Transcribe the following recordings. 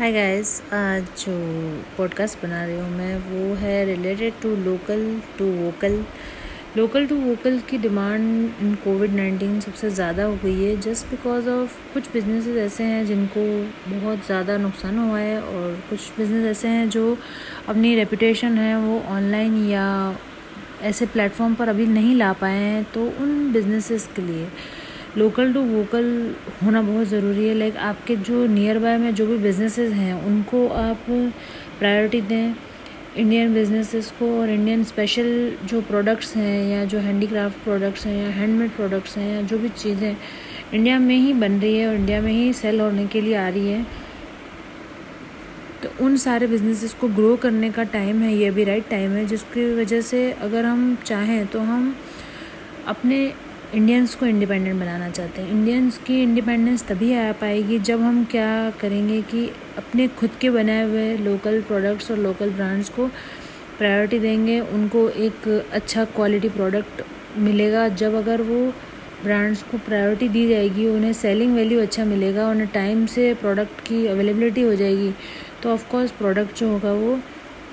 Hi guys आज जो podcast बना रही हूँ मैं, वो है related to local to vocal local to vocal की डिमांड इन कोविड नाइन्टीन सबसे ज़्यादा हो गई है जस्ट बिकॉज़ ऑफ़ कुछ बिजनेसेस ऐसे हैं जिनको बहुत ज़्यादा नुकसान हुआ है और कुछ बिज़नेस ऐसे हैं जो अपनी रेपुटेशन है वो ऑनलाइन या ऐसे प्लेटफॉर्म पर अभी नहीं ला पाए हैं तो उन बिजनेसेस के लिए लोकल टू वोकल होना बहुत ज़रूरी है। लाइक आपके जो नियर बाय में जो भी बिजनेसेस हैं, उनको आप प्रायोरिटी दें। इंडियन बिजनेसेस को और इंडियन स्पेशल जो प्रोडक्ट्स हैं या जो हैंडीक्राफ्ट प्रोडक्ट्स हैं या हैंडमेड प्रोडक्ट्स हैं या जो भी चीज़ें इंडिया में ही बन रही है और इंडिया में ही सेल होने के लिए आ रही है। तो उन सारे बिजनेसेस को ग्रो करने का टाइम है, ये भी राइट टाइम है, जिसकी वजह से अगर हम चाहें तो हम अपने इंडियंस को इंडिपेंडेंट बनाना चाहते हैं। इंडियंस की इंडिपेंडेंस तभी आ पाएगी जब हम क्या करेंगे कि अपने खुद के बनाए हुए लोकल प्रोडक्ट्स और लोकल ब्रांड्स को प्रायोरिटी देंगे। उनको एक अच्छा क्वालिटी प्रोडक्ट मिलेगा। जब अगर वो ब्रांड्स को प्रायोरिटी दी जाएगी, उन्हें सेलिंग वैल्यू अच्छा मिलेगा, उन्हें टाइम से प्रोडक्ट की अवेलेबिलिटी हो जाएगी तो ऑफकोर्स प्रोडक्ट जो होगा वो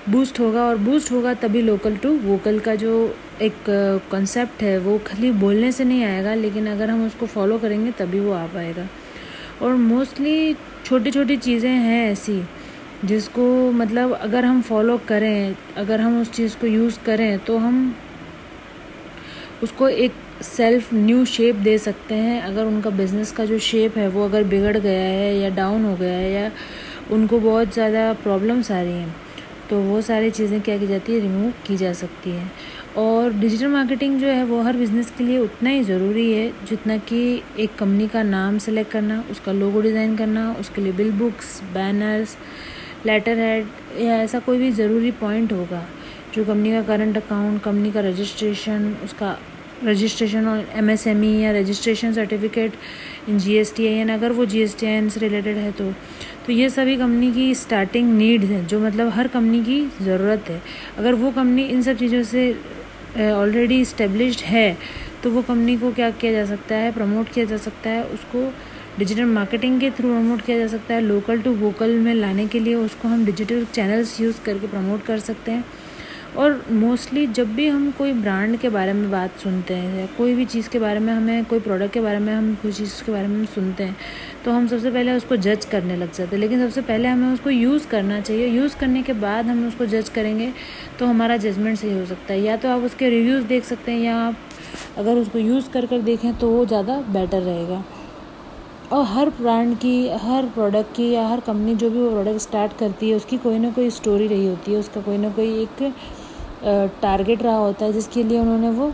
बूस्ट होगा। और बूस्ट होगा तभी लोकल टू वोकल का जो एक कंसेप्ट है, वो खाली बोलने से नहीं आएगा, लेकिन अगर हम उसको फॉलो करेंगे, तभी वो आ पाएगा। और मोस्टली छोटी छोटी चीज़ें हैं ऐसी, जिसको मतलब अगर हम फॉलो करें, अगर हम उस चीज़ को यूज़ करें तो हम उसको एक सेल्फ न्यू शेप दे सकते हैं। अगर उनका बिज़नेस का जो शेप है, वो अगर बिगड़ गया है, या डाउन हो गया है, या उनको बहुत ज़्यादा प्रॉब्लम्स आ रही हैं तो वो सारी चीज़ें क्या की जाती है रिमूव की जा सकती हैं। और डिजिटल मार्केटिंग जो है वो हर बिज़नेस के लिए उतना ही ज़रूरी है, जितना कि एक कंपनी का नाम सेलेक्ट करना, उसका लोगो डिज़ाइन करना, उसके लिए bill books banners letter head या ऐसा कोई भी ज़रूरी पॉइंट होगा, जो कंपनी का करंट अकाउंट कंपनी का रजिस्ट्रेशन उसका रजिस्ट्रेशन और एम एस एम ई या registration certificate in G S T I N अगर वो G S T I N से रिलेटेड है तो। तो ये सभी कंपनी की स्टार्टिंग नीड्स हैं, जो मतलब हर कंपनी की ज़रूरत है। अगर वो कंपनी इन सब चीज़ों से ऑलरेडी इस्टेब्लिश्ड है तो वो कंपनी को क्या किया जा सकता है प्रमोट किया जा सकता है, उसको डिजिटल मार्केटिंग के थ्रू प्रमोट किया जा सकता है लोकल टू वोकल में लाने के लिए उसको हम डिजिटल चैनल्स यूज़ करके प्रमोट कर सकते हैं। और मोस्टली जब भी हम कोई ब्रांड के बारे में बात सुनते हैं, या कोई भी चीज़ के बारे में हमें, कोई प्रोडक्ट के बारे में हम, कोई चीज़ के बारे में सुनते हैं तो हम सबसे पहले उसको जज करने लग जाते हैं। लेकिन सबसे पहले हमें उसको यूज़ करना चाहिए। यूज़ करने के बाद हम उसको जज करेंगे तो हमारा जजमेंट सही हो सकता है। या तो आप उसके रिव्यूज़ देख सकते हैं, या आप अगर उसको यूज़ कर कर देखें तो वो ज़्यादा बेटर रहेगा। और हर ब्रांड की, हर प्रोडक्ट की, या हर कंपनी जो भी वो प्रोडक्ट स्टार्ट करती है, उसकी कोई ना कोई स्टोरी रही होती है। उसका कोई ना कोई एक टारगेट रहा होता है, जिसके लिए उन्होंने वो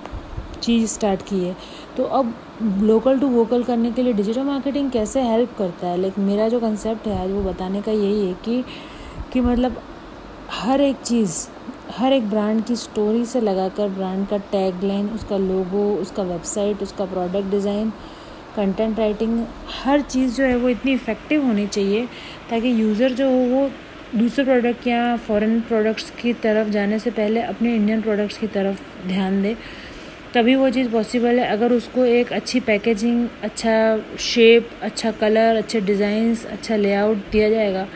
चीज़ स्टार्ट की है। तो अब लोकल टू वोकल करने के लिए डिजिटल मार्केटिंग कैसे हेल्प करता है? लाइक मेरा जो कंसेप्ट है, आज वो बताने का यही है कि कि मतलब हर एक चीज़, हर एक ब्रांड की स्टोरी से लगाकर ब्रांड का टैग लाइन उसका लोगो उसका वेबसाइट उसका प्रोडक्ट डिज़ाइन कंटेंट राइटिंग हर चीज़ जो है वो इतनी इफ़ेक्टिव होनी चाहिए ताकि यूज़र जो हो वो दूसरे प्रोडक्ट या फॉरेन प्रोडक्ट्स की तरफ़ जाने से पहले अपने इंडियन प्रोडक्ट्स की तरफ़ ध्यान दे। तभी वो चीज़ पॉसिबल है। अगर उसको एक अच्छी पैकेजिंग अच्छा शेप अच्छा कलर अच्छे डिज़ाइंस अच्छा लेआउट दिया जाएगा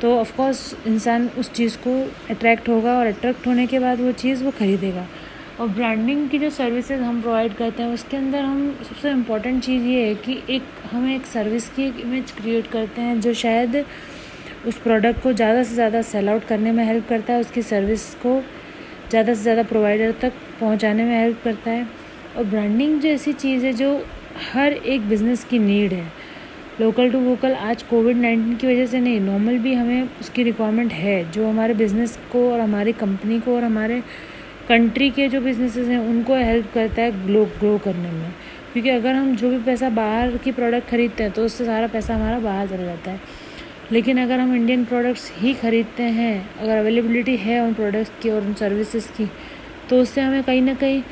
तो ऑफकोर्स इंसान उस चीज़ को अट्रैक्ट होगा और अट्रैक्ट होने के बाद वो चीज़ वो ख़रीदेगा। और ब्रांडिंग की जो सर्विसेज़ हम प्रोवाइड करते हैं, उसके अंदर हम सबसे इंपॉर्टेंट चीज़ ये है कि एक, हम एक सर्विस की एक इमेज क्रिएट करते हैं जो शायद उस प्रोडक्ट को ज़्यादा से ज़्यादा सेल आउट करने में हेल्प करता है, उसकी सर्विस को ज़्यादा से ज़्यादा प्रोवाइडर तक पहुँचाने में हेल्प करता है। और ब्रांडिंग जो ऐसी चीज़ है जो हर एक बिज़नेस की नीड है। लोकल टू वोकल आज कोविड नाइन्टीन की वजह से नहीं नॉर्मल भी हमें उसकी रिक्वायरमेंट है, जो हमारे बिज़नेस को और हमारी कंपनी को और हमारे कंट्री के जो बिज़नेसेस हैं, उनको हेल्प करता है ग्लो ग्रो करने में। क्योंकि अगर हम जो भी पैसा बाहर की प्रोडक्ट खरीदते हैं तो उससे सारा पैसा हमारा बाहर चला जाता है। लेकिन अगर हम इंडियन प्रोडक्ट्स ही ख़रीदते हैं अगर अवेलेबिलिटी है उन प्रोडक्ट्स की और उन सर्विसेज़ की तो उससे हमें कहीं ना कहीं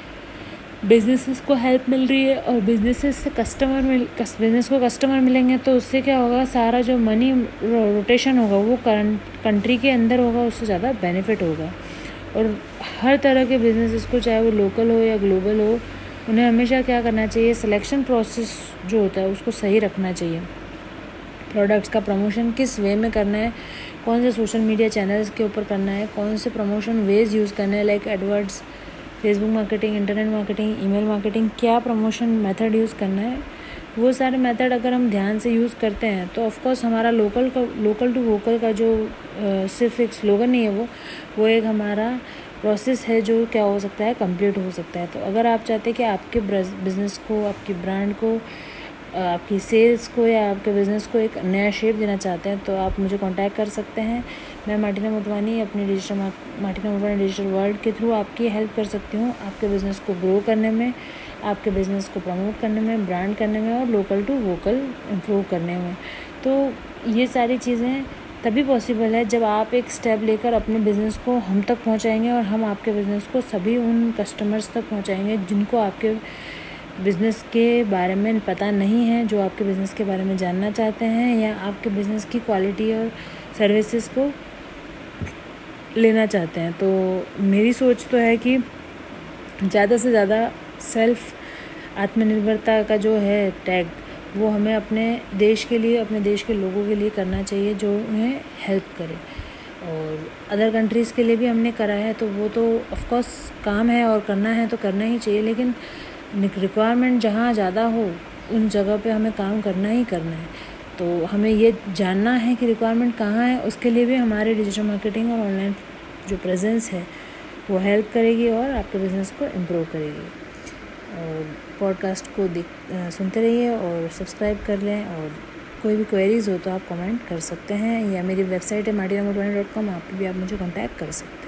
बिजनेसेस को हेल्प मिल रही है और बिजनेसेस से कस्टमर मिल कस, बिज़नेस को कस्टमर मिलेंगे तो उससे क्या होगा सारा जो मनी रो, रोटेशन होगा वो कंट्री के अंदर होगा उससे ज़्यादा बेनिफिट होगा। और हर तरह के बिजनेसेस को चाहे वो लोकल हो या ग्लोबल हो उन्हें हमेशा क्या करना चाहिए सिलेक्शन प्रोसेस जो होता है उसको सही रखना चाहिए। प्रोडक्ट्स का प्रमोशन किस वे में करना है कौन से सोशल मीडिया चैनल्स के ऊपर करना है कौन से प्रमोशन वेज यूज़ करना है like AdWords Facebook marketing internet marketing email marketing क्या प्रमोशन मेथड यूज़ करना है? वो सारे मेथड अगर हम ध्यान से यूज़ करते हैं तो ऑफकोर्स हमारा लोकल का लोकल टू वोकल का जो आ, सिर्फ़ एक स्लोगन नहीं है वो वो एक हमारा प्रोसेस है जो क्या हो सकता है कंप्लीट हो सकता है। तो अगर आप चाहते हैं कि आपके बिज़नेस को आपकी ब्रांड को आपकी सेल्स को या आपके बिज़नेस को एक नया शेप देना चाहते हैं तो आप मुझे कांटेक्ट कर सकते हैं। मैं मार्टिना मोटवानी अपनी digital Martina Motwani digital world के थ्रू आपकी हेल्प कर सकती हूँ, आपके बिज़नेस को ग्रो करने में, आपके बिज़नेस को प्रमोट करने में ब्रांड करने में और लोकल टू वोकल इम्प्रूव करने में। तो ये सारी चीज़ें तभी पॉसिबल है जब आप एक स्टेप लेकर अपने बिज़नेस को हम तक पहुंचाएँगे और हम आपके बिज़नेस को सभी उन कस्टमर्स तक पहुंचाएँगे जिनको आपके बिज़नेस के बारे में पता नहीं है, जो आपके बिज़नेस के बारे में जानना चाहते हैं या आपके बिज़नेस की क्वालिटी और सर्विसेज़ को लेना चाहते हैं। तो मेरी सोच तो है कि ज़्यादा से ज़्यादा सेल्फ आत्मनिर्भरता का जो है टैग वो हमें अपने देश के लिए, अपने देश के लोगों के लिए करना चाहिए, जो उन्हें हेल्प करे। और अदर कंट्रीज़ के लिए भी हमने करा है तो वो तो ऑफकोर्स काम है और करना है तो करना ही चाहिए, लेकिन रिक्वायरमेंट जहाँ ज़्यादा हो, उन जगह पे हमें काम करना ही करना है। तो हमें ये जानना है कि रिक्वायरमेंट कहाँ है, उसके लिए भी हमारे डिजिटल मार्केटिंग और ऑनलाइन जो प्रेजेंस है, वो हेल्प करेगी और आपके बिज़नेस को इम्प्रूव करेगी। और पॉडकास्ट को देख सुनते रहिए और सब्सक्राइब कर लें और कोई भी क्वेरीज़ हो तो आप कमेंट कर सकते हैं या मेरी वेबसाइट है माटिया डॉट कॉम आप भी, आप मुझे कॉन्टैक्ट कर सकते हैं।